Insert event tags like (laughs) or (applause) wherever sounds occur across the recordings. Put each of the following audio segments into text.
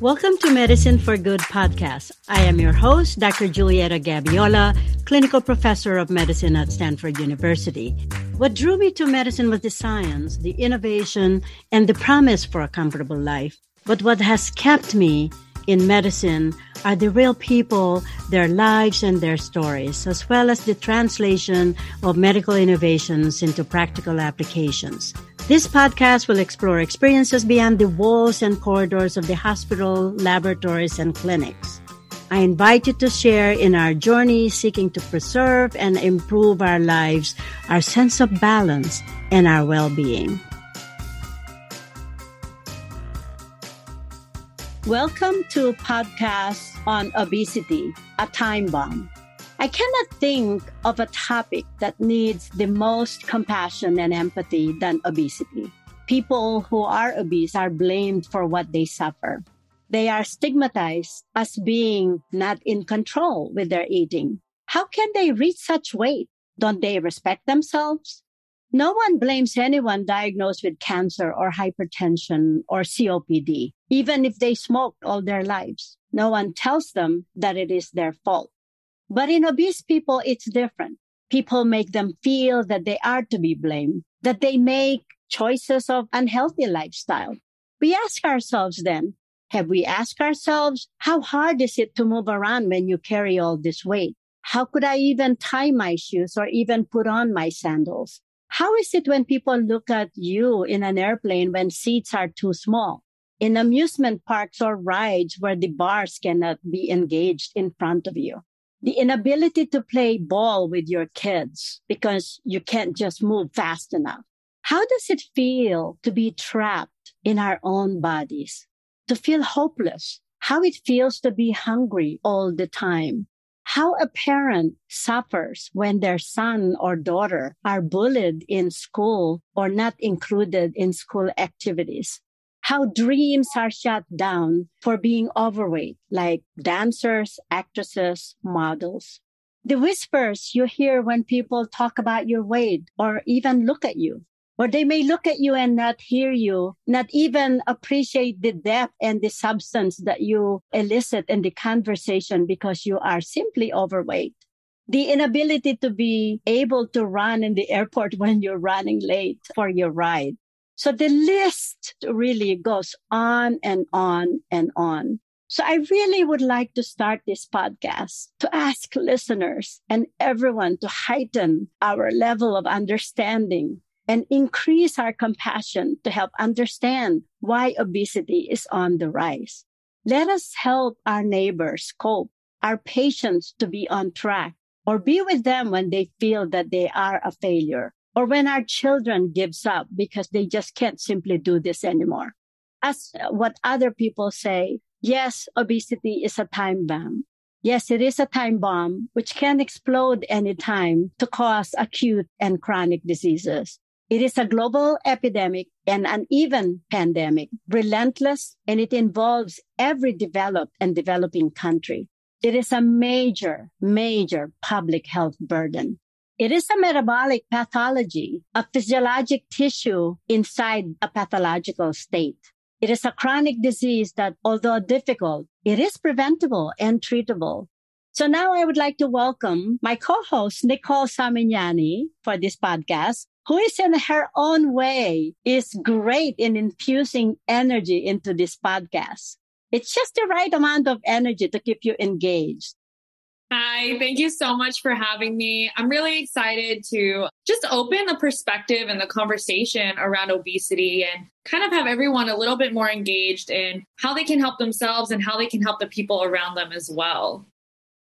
Welcome to Medicine for Good podcast. I am your host, Dr. Julieta Gabiola, clinical professor of medicine at Stanford University. What drew me to medicine was the science, the innovation, and the promise for a comfortable life. But what has kept me in medicine are the real people, their lives and their stories, as well as the translation of medical innovations into practical applications. This podcast will explore experiences beyond the walls and corridors of the hospital, laboratories, and clinics. I invite you to share in our journey seeking to preserve and improve our lives, our sense of balance, and our well-being. Welcome to podcast on obesity, a time bomb. I cannot think of a topic that needs the most compassion and empathy than obesity. People who are obese are blamed for what they suffer. They are stigmatized as being not in control with their eating. How can they reach such weight? Don't they respect themselves? No one blames anyone diagnosed with cancer or hypertension or COPD, even if they smoked all their lives. No one tells them that it is their fault. But in obese people, it's different. People make them feel that they are to be blamed, that they make choices of unhealthy lifestyle. We ask ourselves then, have we asked ourselves, how hard is it to move around when you carry all this weight? How could I even tie my shoes or even put on my sandals? How is it when people look at you in an airplane when seats are too small? In amusement parks or rides where the bars cannot be engaged in front of you? The inability to play ball with your kids because you can't just move fast enough. How does it feel to be trapped in our own bodies? To feel hopeless? How it feels to be hungry all the time? how a parent suffers when their son or daughter are bullied in school or not included in school activities. How dreams are shut down for being overweight, like dancers, actresses, models. The whispers you hear when people talk about your weight or even look at you. Or they may look at you and not hear you, not even appreciate the depth and the substance that you elicit in the conversation because you are simply overweight. The inability to be able to run in the airport (laughs) when you're running late for your ride. So the list really goes on and on and on. So I really would like to start this podcast to ask listeners and everyone to heighten our level of understanding and increase our compassion to help understand why obesity is on the rise. Let us help our neighbors cope, our patients to be on track, or be with them when they feel that they are a failure, or when our children gives up because they just can't simply do this anymore. As what other people say, yes, obesity is a time bomb. Yes, it is a time bomb which can explode anytime to cause acute and chronic diseases. It is a global epidemic and an even pandemic, relentless, and it involves every developed and developing country. It is a major, major public health burden. It is a metabolic pathology, a physiologic tissue inside a pathological state. It is a chronic disease that, although difficult, it is preventable and treatable. So now I would like to welcome my co-host, Nicole Samignani, for this podcast who is in her own way is great in infusing energy into this podcast. It's just the right amount of energy to keep you engaged. Hi, thank you so much for having me. I'm really excited to just open the perspective and the conversation around obesity and kind of have everyone a little bit more engaged in how they can help themselves and how they can help the people around them as well.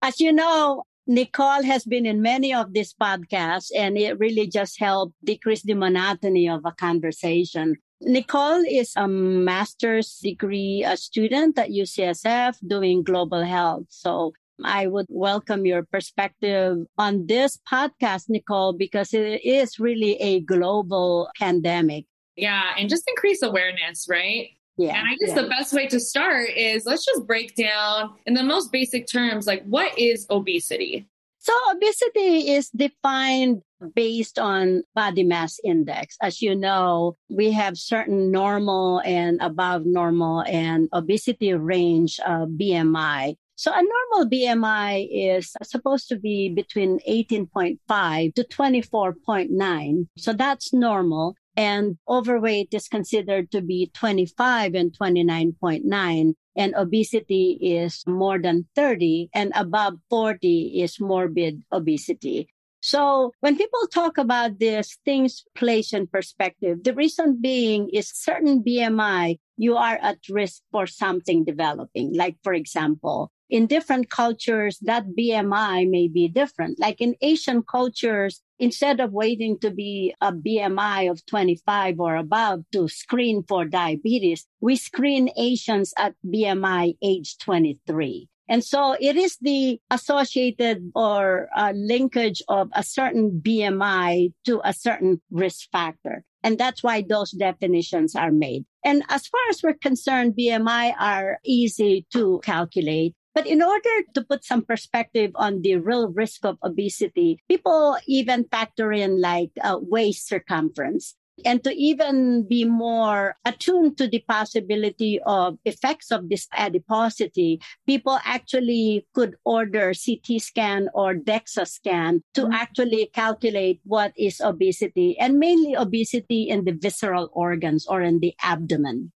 As you know, Nicole has been in many of these podcasts and it really just helped decrease the monotony of a conversation. Nicole is a master's degree a student at UCSF doing global health. So I would welcome your perspective on this podcast, Nicole, because it is really a global pandemic. Yeah, and just increase awareness, right? Yeah. And I guess yeah. the best way to start is let's just break down in the most basic terms like what is obesity? So obesity is defined based on body mass index. As you know, we have certain normal and above normal and obesity range of BMI. So a normal BMI is supposed to be between 18.5 to 24.9. So that's normal. And overweight is considered to be 25 and 29.9 and obesity is more than 30 and above 40 is morbid obesity. So when people talk about this, things place in perspective. The reason being is certain BMI, you are at risk for something developing. Like, for example, in different cultures, that BMI may be different. Like in Asian cultures, instead of waiting to be a BMI of 25 or above to screen for diabetes, we screen Asians at BMI age 23. And so it is the associated or uh, linkage of a certain BMI to a certain risk factor. And that's why those definitions are made. And as far as we're concerned, BMI are easy to calculate. But in order to put some perspective on the real risk of obesity, people even factor in like uh, waist circumference and to even be more attuned to the possibility of effects of this adiposity, people actually could order CT scan or DEXA scan to mm-hmm. actually calculate what is obesity and mainly obesity in the visceral organs or in the abdomen.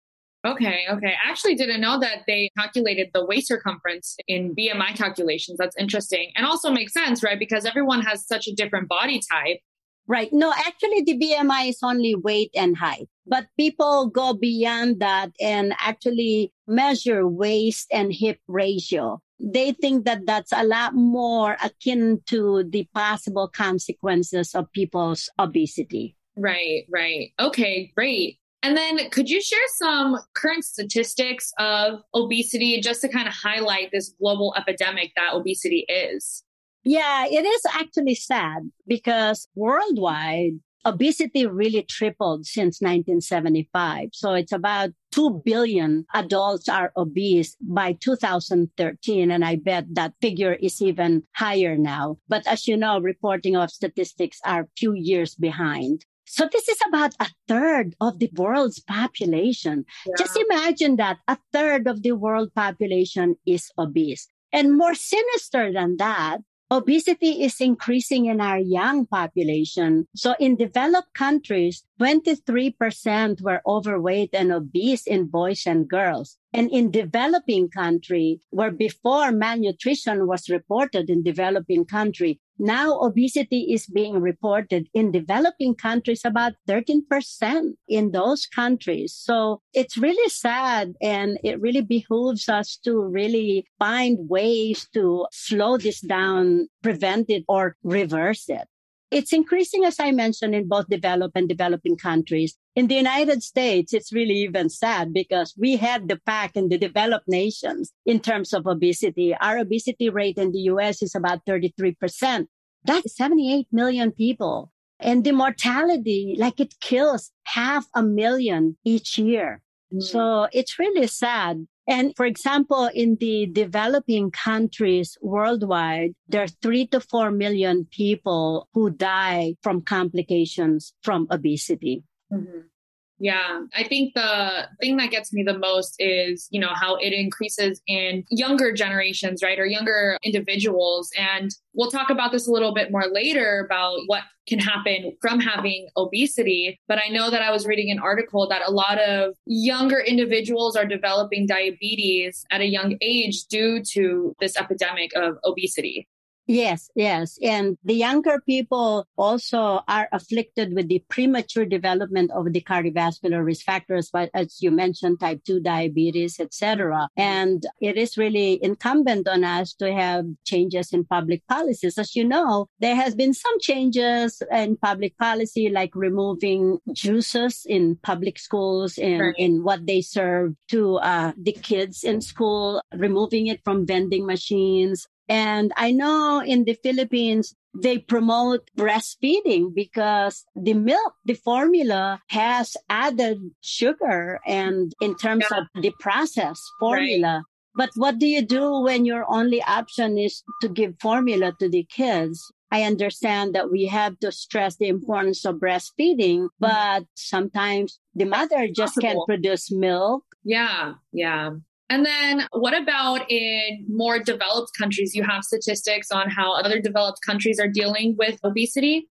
Okay, okay. I actually didn't know that they calculated the waist circumference in BMI calculations. That's interesting. And also makes sense, right? Because everyone has such a different body type. Right. No, actually, the BMI is only weight and height, but people go beyond that and actually measure waist and hip ratio. They think that that's a lot more akin to the possible consequences of people's obesity. Right, right. Okay, great. And then could you share some current statistics of obesity just to kind of highlight this global epidemic that obesity is? Yeah, it is actually sad because worldwide, obesity really tripled since 1975. So it's about 2 billion adults are obese by 2013. And I bet that figure is even higher now. But as you know, reporting of statistics are few years behind. So this is about a third of the world's population. Yeah. Just imagine that a third of the world population is obese. And more sinister than that, Obesity is increasing in our young population. So in developed countries, 23% were overweight and obese in boys and girls. And in developing country, where before malnutrition was reported in developing country, now obesity is being reported in developing countries about 13% in those countries. So it's really sad and it really behooves us to really find ways to slow this down, prevent it or reverse it. It's increasing, as I mentioned, in both developed and developing countries. In the United States, it's really even sad because we had the pack in the developed nations in terms of obesity. Our obesity rate in the US is about 33%. That's 78 million people. And the mortality, like it kills half a million each year. Mm. So it's really sad. And for example, in the developing countries worldwide, there are three to four million people who die from complications from obesity. Mm-hmm. Yeah, I think the thing that gets me the most is, you know, how it increases in younger generations, right? Or younger individuals. And we'll talk about this a little bit more later about what can happen from having obesity. But I know that I was reading an article that a lot of younger individuals are developing diabetes at a young age due to this epidemic of obesity. Yes, yes. And the younger people also are afflicted with the premature development of the cardiovascular risk factors, but as you mentioned, type 2 diabetes, etc. And it is really incumbent on us to have changes in public policies. As you know, there has been some changes in public policy, like removing juices in public schools and right. in what they serve to uh, the kids in school, removing it from vending machines, and I know in the Philippines, they promote breastfeeding because the milk, the formula has added sugar and in terms yeah. of the process formula. Right. But what do you do when your only option is to give formula to the kids? I understand that we have to stress the importance of breastfeeding, mm-hmm. but sometimes the mother just can't produce milk. Yeah, yeah. And then what about in more developed countries? You have statistics on how other developed countries are dealing with obesity?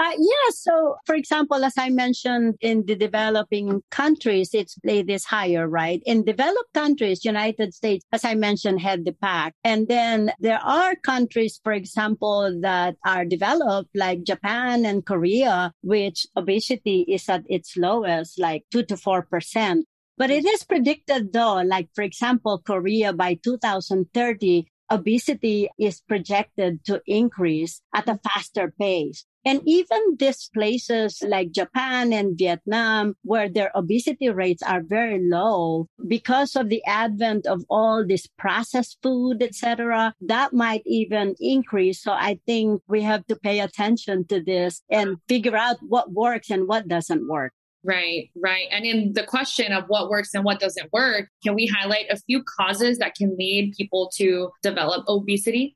Uh, yeah. So, for example, as I mentioned, in the developing countries, it's it is higher, right? In developed countries, United States, as I mentioned, had the pack. And then there are countries, for example, that are developed like Japan and Korea, which obesity is at its lowest, like two to four percent. But it is predicted though, like for example, Korea by 2030, obesity is projected to increase at a faster pace. And even these places like Japan and Vietnam, where their obesity rates are very low because of the advent of all this processed food, etc., that might even increase. So I think we have to pay attention to this and figure out what works and what doesn't work. Right, right. And in the question of what works and what doesn't work, can we highlight a few causes that can lead people to develop obesity?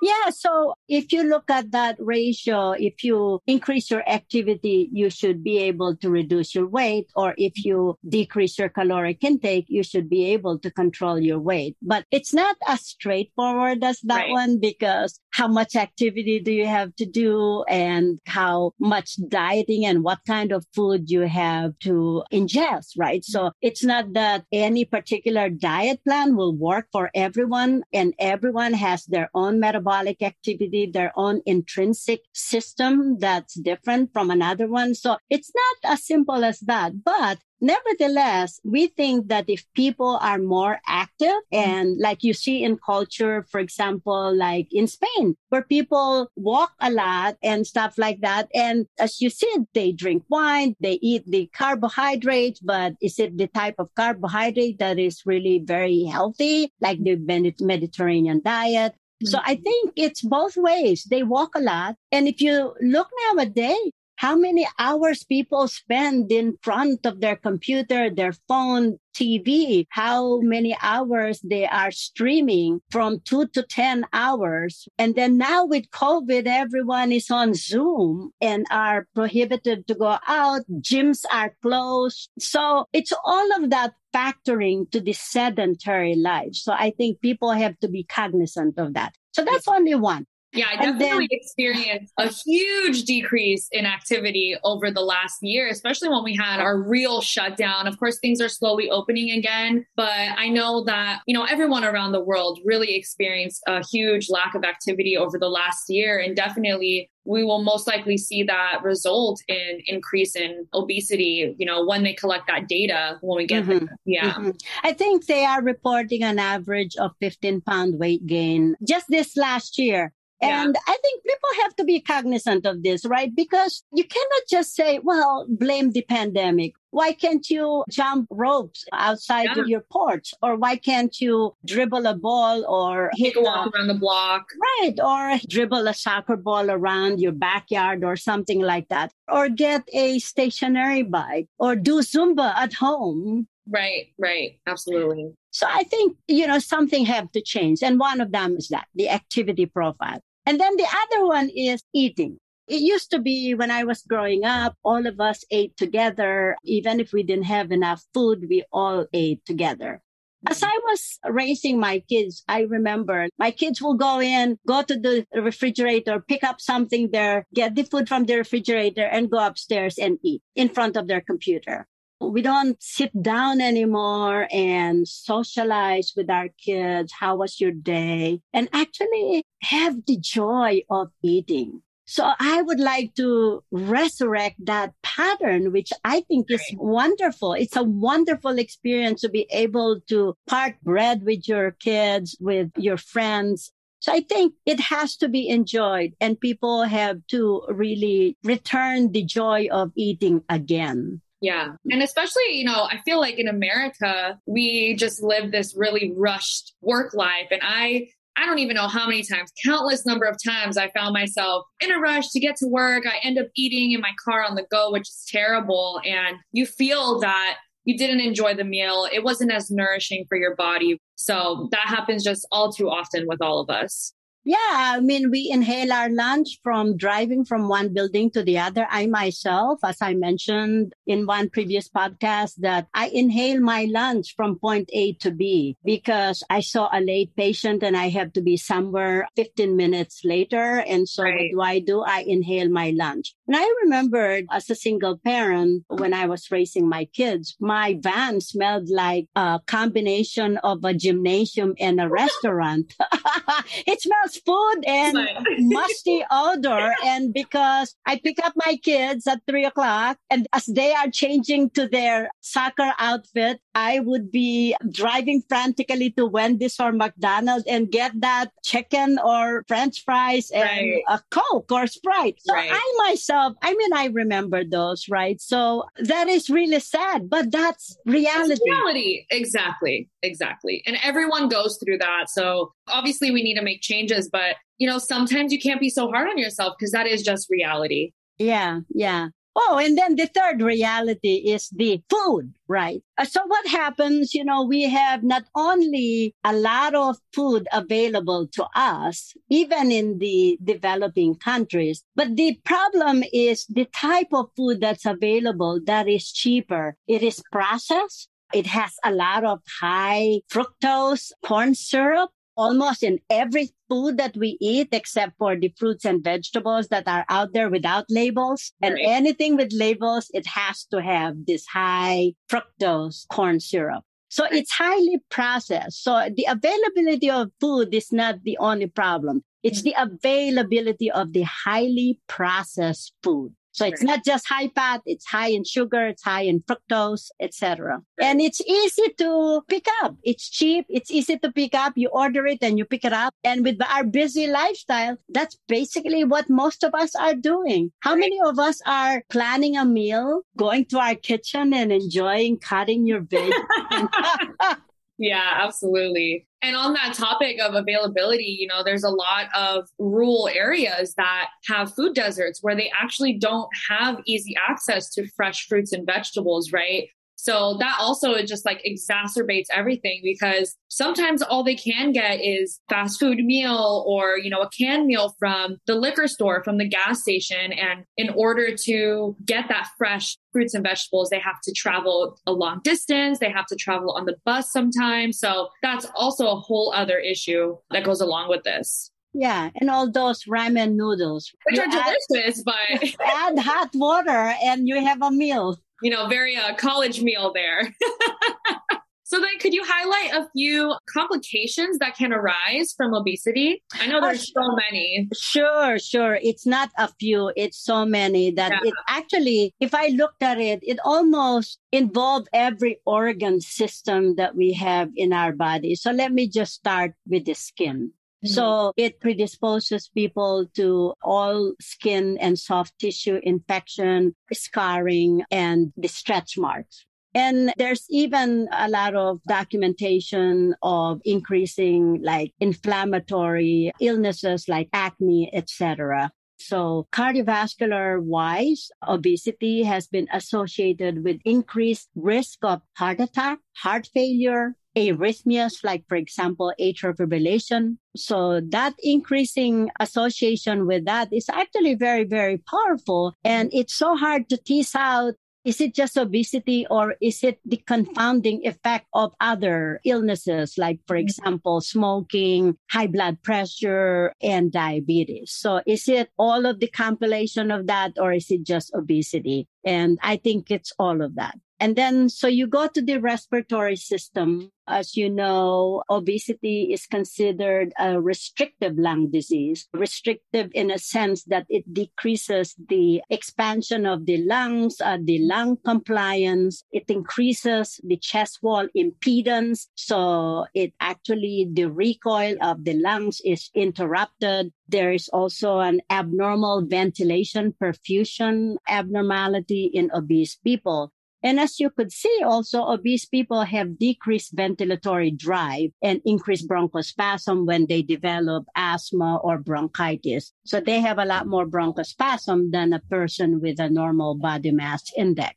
Yeah. So if you look at that ratio, if you increase your activity, you should be able to reduce your weight. Or if you decrease your caloric intake, you should be able to control your weight. But it's not as straightforward as that right. one because how much activity do you have to do and how much dieting and what kind of food you have to ingest, right? So it's not that any particular diet plan will work for everyone and everyone has their own metabolic metabolic activity, their own intrinsic system that's different from another one. So it's not as simple as that. But Nevertheless, we think that if people are more active and like you see in culture, for example, like in Spain, where people walk a lot and stuff like that. And as you said, they drink wine, they eat the carbohydrates, but is it the type of carbohydrate that is really very healthy, like the Mediterranean diet? So I mm-hmm. think it's both ways. They walk a lot. And if you look nowadays, how many hours people spend in front of their computer, their phone, TV, how many hours they are streaming from two to 10 hours. And then now with COVID, everyone is on Zoom and are prohibited to go out. Gyms are closed. So it's all of that factoring to the sedentary life. So I think people have to be cognizant of that. So that's only one. Yeah, I definitely then, experienced a huge decrease in activity over the last year, especially when we had our real shutdown. Of course, things are slowly opening again, but I know that, you know, everyone around the world really experienced a huge lack of activity over the last year. And definitely we will most likely see that result in increase in obesity, you know, when they collect that data when we get mm-hmm. there. Yeah. Mm-hmm. I think they are reporting an average of 15 pound weight gain just this last year. And yeah. I think people have to be cognizant of this, right? Because you cannot just say, well, blame the pandemic. Why can't you jump ropes outside yeah. of your porch? Or why can't you dribble a ball or hit a walk around the block? Right. Or dribble a soccer ball around your backyard or something like that. Or get a stationary bike or do Zumba at home. Right, right. Absolutely. So I think, you know, something have to change. And one of them is that the activity profile. And then the other one is eating. It used to be when I was growing up, all of us ate together. Even if we didn't have enough food, we all ate together. As I was raising my kids, I remember my kids will go in, go to the refrigerator, pick up something there, get the food from the refrigerator and go upstairs and eat in front of their computer we don't sit down anymore and socialize with our kids. How was your day? And actually have the joy of eating. So I would like to resurrect that pattern, which I think is wonderful. It's a wonderful experience to be able to part bread with your kids, with your friends. So I think it has to be enjoyed and people have to really return the joy of eating again. Yeah. And especially, you know, I feel like in America, we just live this really rushed work life. And I, I don't even know how many times, countless number of times I found myself in a rush to get to work. I end up eating in my car on the go, which is terrible. And you feel that you didn't enjoy the meal. It wasn't as nourishing for your body. So that happens just all too often with all of us. Yeah, I mean, we inhale our lunch from driving from one building to the other. I myself, as I mentioned in one previous podcast, that I inhale my lunch from point A to B because I saw a late patient and I have to be somewhere 15 minutes later. And so right. what do I do? I inhale my lunch. And I remember as a single parent when I was raising my kids, my van smelled like a combination of a gymnasium and a restaurant. (laughs) it smells food and (laughs) musty odor. And because I pick up my kids at three o'clock and as they are changing to their soccer outfit, I would be driving frantically to Wendy's or McDonald's and get that chicken or French fries and right. a Coke or Sprite. So right. I myself, I mean, I remember those, right? So that is really sad, but that's reality. It's reality. Exactly. Exactly. And everyone goes through that. So obviously we need to make changes, but you know, sometimes you can't be so hard on yourself because that is just reality. Yeah. Yeah. Oh, and then the third reality is the food, right? Uh, so what happens, you know, we have not only a lot of food available to us, even in the developing countries, but the problem is the type of food that's available that is cheaper. It is processed. It has a lot of high fructose corn syrup almost in every food that we eat except for the fruits and vegetables that are out there without labels. And anything with labels, it has to have this high fructose corn syrup. So it's highly processed. So the availability of food is not the only problem. It's mm-hmm. the availability of the highly processed food. So it's not just high fat, it's high in sugar, it's high in fructose, etc. And it's easy to pick up. It's cheap, it's easy to pick up. You order it and you pick it up. And with our busy lifestyle, that's basically what most of us are doing. How many of us are planning a meal, going to our kitchen and enjoying cutting your (laughs) veg? (laughs) Yeah, absolutely. And on that topic of availability, you know, there's a lot of rural areas that have food deserts where they actually don't have easy access to fresh fruits and vegetables, right? So that also just like exacerbates everything because sometimes all they can get is fast food meal or, you know, a canned meal from the liquor store, from the gas station. And in order to get that fresh fruits and vegetables, they have to travel a long distance. They have to travel on the bus sometimes. So that's also a whole other issue that goes along with this. Yeah, and all those ramen noodles. Which you are add, delicious, but (laughs) add hot water and you have a meal you know, very uh, college meal there. (laughs) so then could you highlight a few complications that can arise from obesity? I know there's so many. Sure, sure. It's not a few, it's so many that yeah. it actually, if I looked at it, it almost involved every organ system that we have in our body. So let me just start with the skin. Mm-hmm. So it predisposes people to all skin and soft tissue infection, scarring, and the stretch marks. And there's even a lot of documentation of increasing like inflammatory illnesses like acne, etc. So cardiovascular wise, obesity has been associated with increased risk of heart attack, heart failure, arrhythmias, like, for example, atrial fibrillation. So that increasing association with that is actually very, very powerful. And it's so hard to tease out is it just obesity or is it the confounding effect of other illnesses, like, for mm-hmm. example, smoking, high blood pressure, and diabetes? So is it all of the compilation of that or is it just obesity? And I think it's all of that. And then, so you go to the respiratory system. As you know, obesity is considered a restrictive lung disease, restrictive in a sense that it decreases the expansion of the lungs, uh, the lung compliance. It increases the chest wall impedance. So it actually, the recoil of the lungs is interrupted. There is also an abnormal ventilation perfusion abnormality in obese people. And as you could see, also obese people have decreased ventilatory drive and increased bronchospasm when they develop asthma or bronchitis. So they have a lot more bronchospasm than a person with a normal body mass index.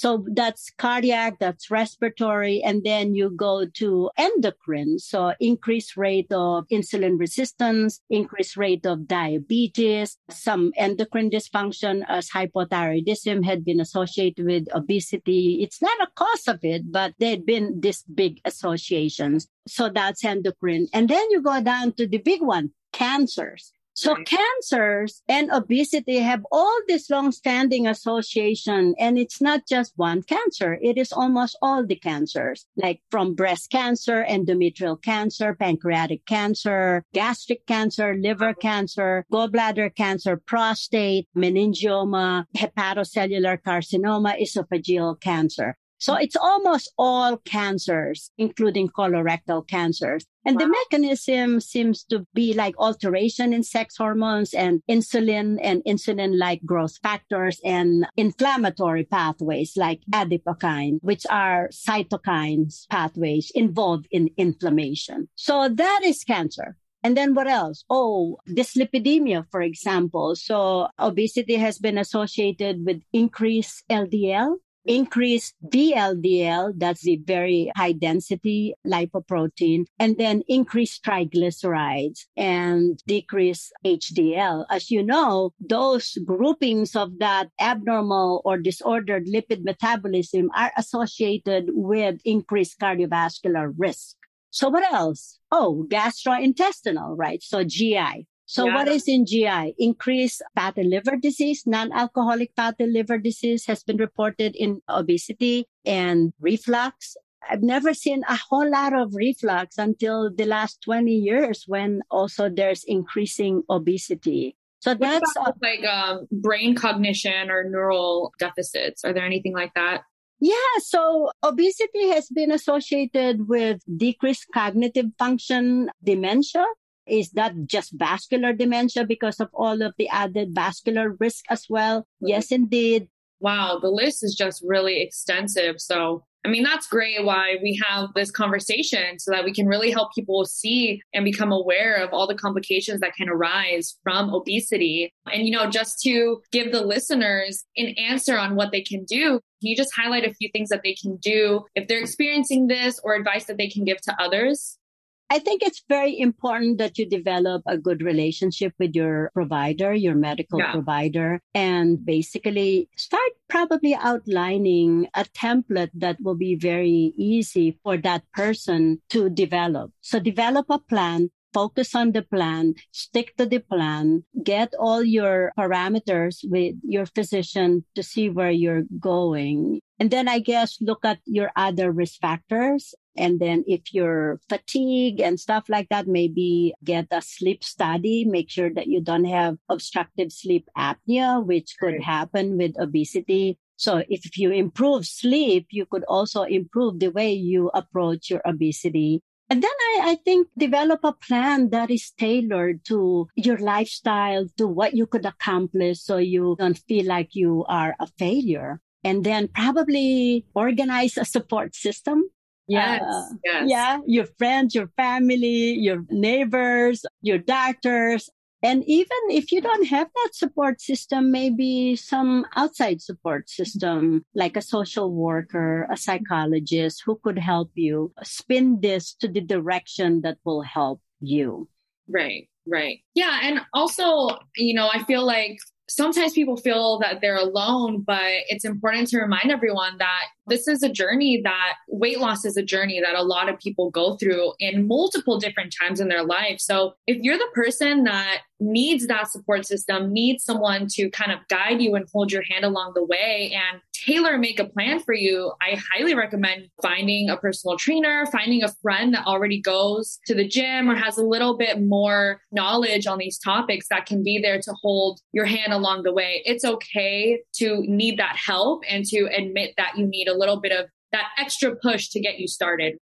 So that's cardiac, that's respiratory, and then you go to endocrine. So increased rate of insulin resistance, increased rate of diabetes, some endocrine dysfunction as hypothyroidism had been associated with obesity. It's not a cause of it, but there'd been these big associations. So that's endocrine. And then you go down to the big one, cancers. So right. cancers and obesity have all this long-standing association. And it's not just one cancer. It is almost all the cancers, like from breast cancer, endometrial cancer, pancreatic cancer, gastric cancer, liver mm-hmm. cancer, gallbladder cancer, prostate, meningioma, hepatocellular carcinoma, esophageal cancer. So it's almost all cancers, including colorectal cancers. And wow. the mechanism seems to be like alteration in sex hormones and insulin and insulin like growth factors and inflammatory pathways like adipokine, which are cytokines pathways involved in inflammation. So that is cancer. And then what else? Oh, dyslipidemia, for example. So obesity has been associated with increased LDL increase VLDL, that's the very high density lipoprotein, and then increase triglycerides and decrease HDL. As you know, those groupings of that abnormal or disordered lipid metabolism are associated with increased cardiovascular risk. So what else? Oh, gastrointestinal, right? So GI. So yeah. what is in GI? Increased fatty liver disease, non-alcoholic fatty liver disease has been reported in obesity and reflux. I've never seen a whole lot of reflux until the last 20 years when also there's increasing obesity. So that's uh, like um, brain cognition or neural deficits. Are there anything like that? Yeah, so obesity has been associated with decreased cognitive function, dementia, is that just vascular dementia because of all of the added vascular risk as well? Mm-hmm. Yes, indeed. Wow, the list is just really extensive. So, I mean, that's great why we have this conversation so that we can really help people see and become aware of all the complications that can arise from obesity. And, you know, just to give the listeners an answer on what they can do, can you just highlight a few things that they can do if they're experiencing this or advice that they can give to others? I think it's very important that you develop a good relationship with your provider, your medical yeah. provider, and basically start probably outlining a template that will be very easy for that person to develop. So develop a plan focus on the plan, stick to the plan, get all your parameters with your physician to see where you're going. And then I guess look at your other risk factors and then if you're fatigued and stuff like that, maybe get a sleep study. Make sure that you don't have obstructive sleep apnea, which could right. happen with obesity. So if you improve sleep, you could also improve the way you approach your obesity. And then I, I, think develop a plan that is tailored to your lifestyle, to what you could accomplish so you don't feel like you are a failure. And then probably organize a support system Yes, uh, yes. Yeah. Your friends, your family, your neighbors, your doctors. And even if you don't have that support system, maybe some outside support system, like a social worker, a psychologist who could help you spin this to the direction that will help you. Right, right. Yeah. And also, you know, I feel like sometimes people feel that they're alone, but it's important to remind everyone that this is a journey that weight loss is a journey that a lot of people go through in multiple different times in their life. So if you're the person that needs that support system, needs someone to kind of guide you and hold your hand along the way and tailor make a plan for you, I highly recommend finding a personal trainer, finding a friend that already goes to the gym or has a little bit more knowledge on these topics that can be there to hold your hand along the way. It's okay to need that help and to admit that you need a little bit of that extra push to get you started.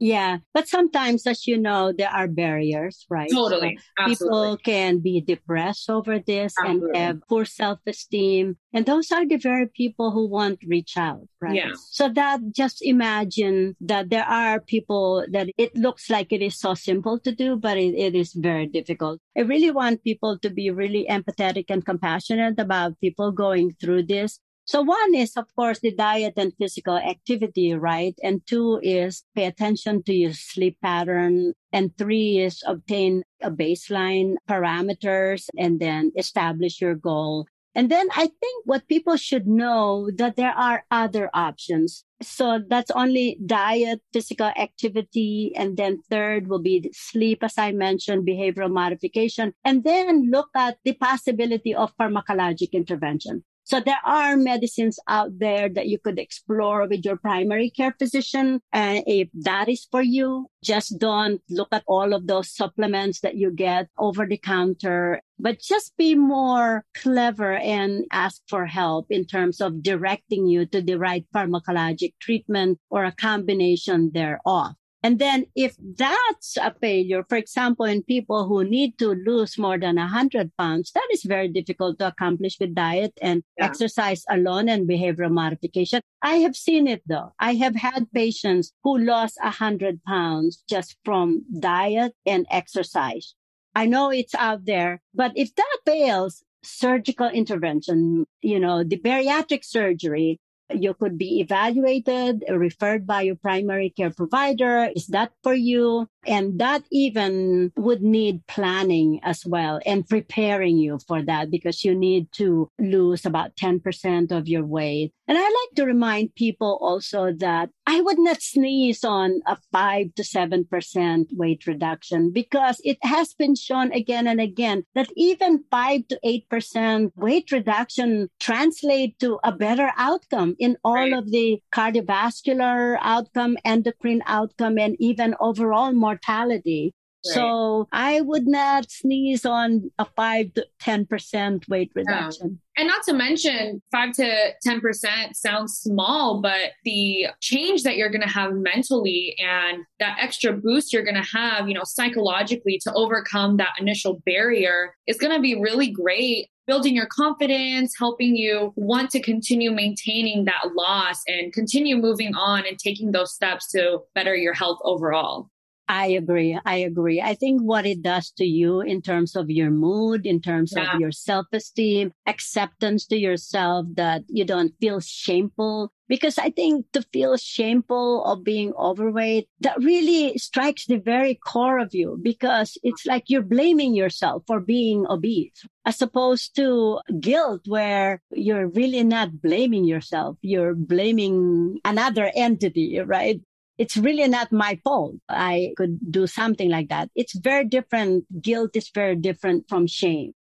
Yeah. But sometimes, as you know, there are barriers, right? Totally. So people can be depressed over this Absolutely. and have poor self esteem. And those are the very people who won't reach out, right? Yeah. So that just imagine that there are people that it looks like it is so simple to do, but it, it is very difficult. I really want people to be really empathetic and compassionate about people going through this So one is, of course, the diet and physical activity, right? And two is pay attention to your sleep pattern. And three is obtain a baseline parameters and then establish your goal. And then I think what people should know that there are other options. So that's only diet, physical activity. And then third will be sleep, as I mentioned, behavioral modification. And then look at the possibility of pharmacologic intervention. So there are medicines out there that you could explore with your primary care physician. And if that is for you, just don't look at all of those supplements that you get over the counter, but just be more clever and ask for help in terms of directing you to the right pharmacologic treatment or a combination thereof. And then if that's a failure, for example, in people who need to lose more than 100 pounds, that is very difficult to accomplish with diet and yeah. exercise alone and behavioral modification. I have seen it though. I have had patients who lost 100 pounds just from diet and exercise. I know it's out there, but if that fails, surgical intervention, you know, the bariatric surgery, you could be evaluated, referred by your primary care provider. Is that for you? And that even would need planning as well and preparing you for that because you need to lose about 10% of your weight. And I like to remind people also that I would not sneeze on a five to 7% weight reduction because it has been shown again and again that even five to 8% weight reduction translate to a better outcome in all right. of the cardiovascular outcome, endocrine outcome, and even overall mortality. Right. So I would not sneeze on a five to 10% weight reduction. And not to mention, five to 10% sounds small, but the change that you're going to have mentally and that extra boost you're going to have, you know, psychologically to overcome that initial barrier is going to be really great building your confidence, helping you want to continue maintaining that loss and continue moving on and taking those steps to better your health overall. I agree. I agree. I think what it does to you in terms of your mood, in terms yeah. of your self esteem, acceptance to yourself that you don't feel shameful. Because I think to feel shameful of being overweight, that really strikes the very core of you because it's like you're blaming yourself for being obese as opposed to guilt where you're really not blaming yourself. You're blaming another entity, right? It's really not my fault. I could do something like that. It's very different. Guilt is very different from shame.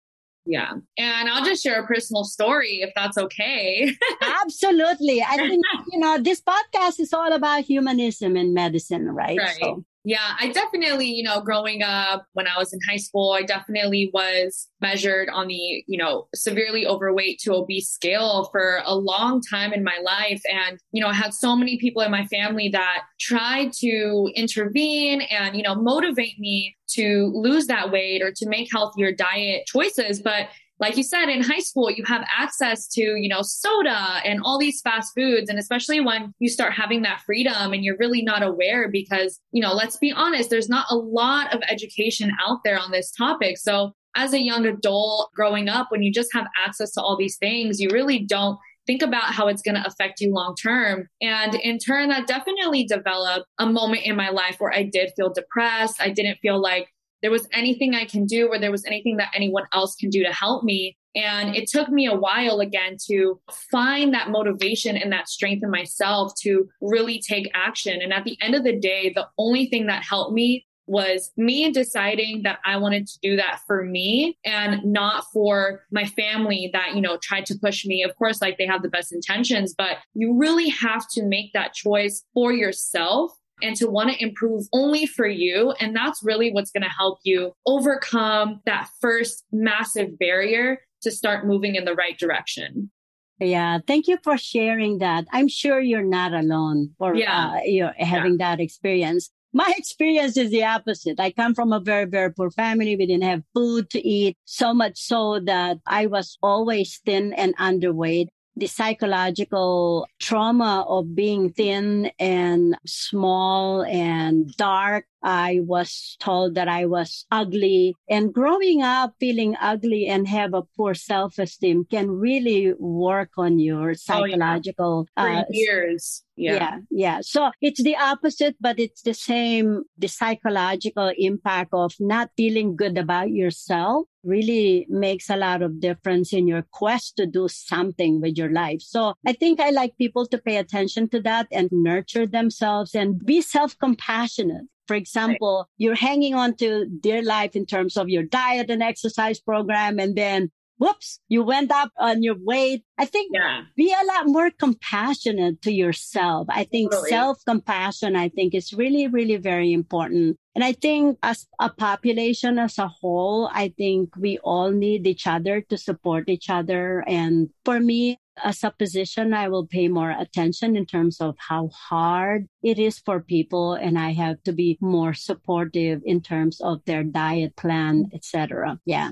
Yeah. And I'll just share a personal story if that's okay. (laughs) Absolutely. I think, you know, this podcast is all about humanism in medicine, right? Right. So yeah, I definitely, you know, growing up when I was in high school, I definitely was measured on the, you know, severely overweight to obese scale for a long time in my life. And, you know, I had so many people in my family that tried to intervene and, you know, motivate me to lose that weight or to make healthier diet choices. But like you said in high school you have access to you know soda and all these fast foods and especially when you start having that freedom and you're really not aware because you know let's be honest there's not a lot of education out there on this topic so as a young adult growing up when you just have access to all these things you really don't think about how it's going to affect you long term. And in turn, that definitely developed a moment in my life where I did feel depressed. I didn't feel like there was anything I can do or there was anything that anyone else can do to help me. And it took me a while again to find that motivation and that strength in myself to really take action. And at the end of the day, the only thing that helped me was me deciding that I wanted to do that for me and not for my family that, you know, tried to push me. Of course, like they have the best intentions, but you really have to make that choice for yourself and to want to improve only for you. And that's really what's going to help you overcome that first massive barrier to start moving in the right direction. Yeah, thank you for sharing that. I'm sure you're not alone for yeah. uh, you're having yeah. that experience. My (laughs) experience is the opposite. I come from a very, very poor family. We didn't have food to eat, so much so that I was always thin and underweight the psychological trauma of being thin and small and dark I was told that I was ugly and growing up feeling ugly and have a poor self-esteem can really work on your psychological oh, yeah. uh, years. Yeah. yeah. Yeah. So it's the opposite, but it's the same, the psychological impact of not feeling good about yourself really makes a lot of difference in your quest to do something with your life. So I think I like people to pay attention to that and nurture themselves and be self-compassionate. For example, right. you're hanging on to dear life in terms of your diet and exercise program. And then whoops, you went up on your weight. I think yeah. be a lot more compassionate to yourself. I think totally. self compassion, I think is really, really very important. And I think as a population as a whole, I think we all need each other to support each other. And for me, a physician, I will pay more attention in terms of how hard it is for people. And I have to be more supportive in terms of their diet plan, etc. Yeah.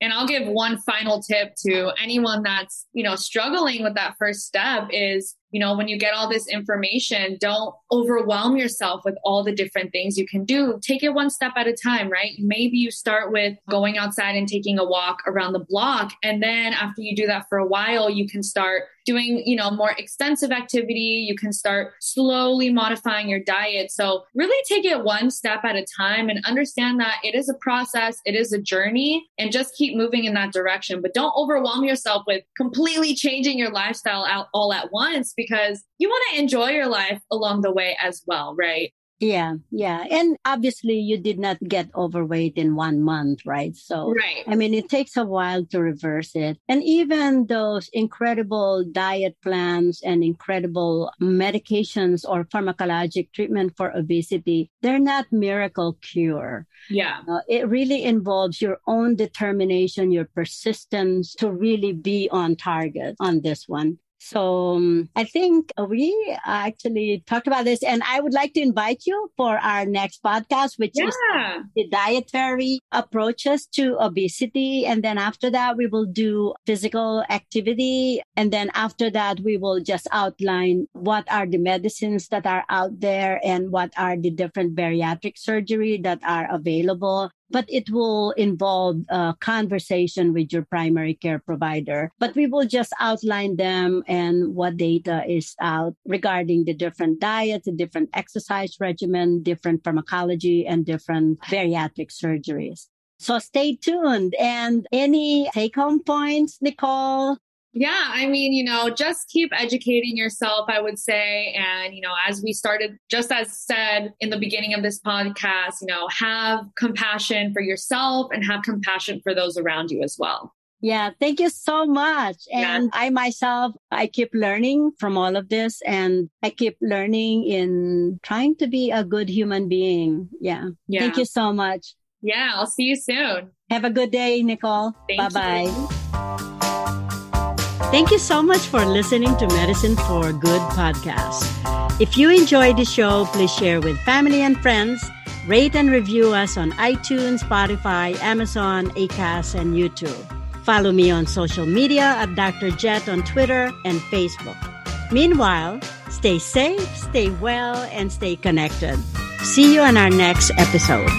And I'll give one final tip to anyone that's, you know, struggling with that first step is you know, when you get all this information, don't overwhelm yourself with all the different things you can do. Take it one step at a time, right? Maybe you start with going outside and taking a walk around the block. And then after you do that for a while, you can start doing, you know, more extensive activity. You can start slowly modifying your diet. So really take it one step at a time and understand that it is a process. It is a journey and just keep moving in that direction. But don't overwhelm yourself with completely changing your lifestyle out all at once because you want to enjoy your life along the way as well, right? Yeah, yeah. And obviously you did not get overweight in one month, right? So, right. I mean, it takes a while to reverse it. And even those incredible diet plans and incredible medications or pharmacologic treatment for obesity, they're not miracle cure. Yeah. Uh, it really involves your own determination, your persistence to really be on target on this one. So um, I think we actually talked about this, and I would like to invite you for our next podcast, which yeah. is the dietary approaches to obesity. And then after that, we will do physical activity. And then after that, we will just outline what are the medicines that are out there and what are the different bariatric surgery that are available but it will involve a conversation with your primary care provider. But we will just outline them and what data is out regarding the different diets, the different exercise regimen, different pharmacology, and different bariatric surgeries. So stay tuned. And any take home points, Nicole? Yeah, I mean, you know, just keep educating yourself, I would say. And, you know, as we started, just as said in the beginning of this podcast, you know, have compassion for yourself and have compassion for those around you as well. Yeah, thank you so much. And yeah. I myself, I keep learning from all of this and I keep learning in trying to be a good human being. Yeah. yeah. Thank you so much. Yeah, I'll see you soon. Have a good day, Nicole. Bye bye. Thank you so much for listening to Medicine for Good podcast. If you enjoyed the show, please share with family and friends. Rate and review us on iTunes, Spotify, Amazon, Acast, and YouTube. Follow me on social media at Dr. Jet on Twitter and Facebook. Meanwhile, stay safe, stay well, and stay connected. See you on our next episode.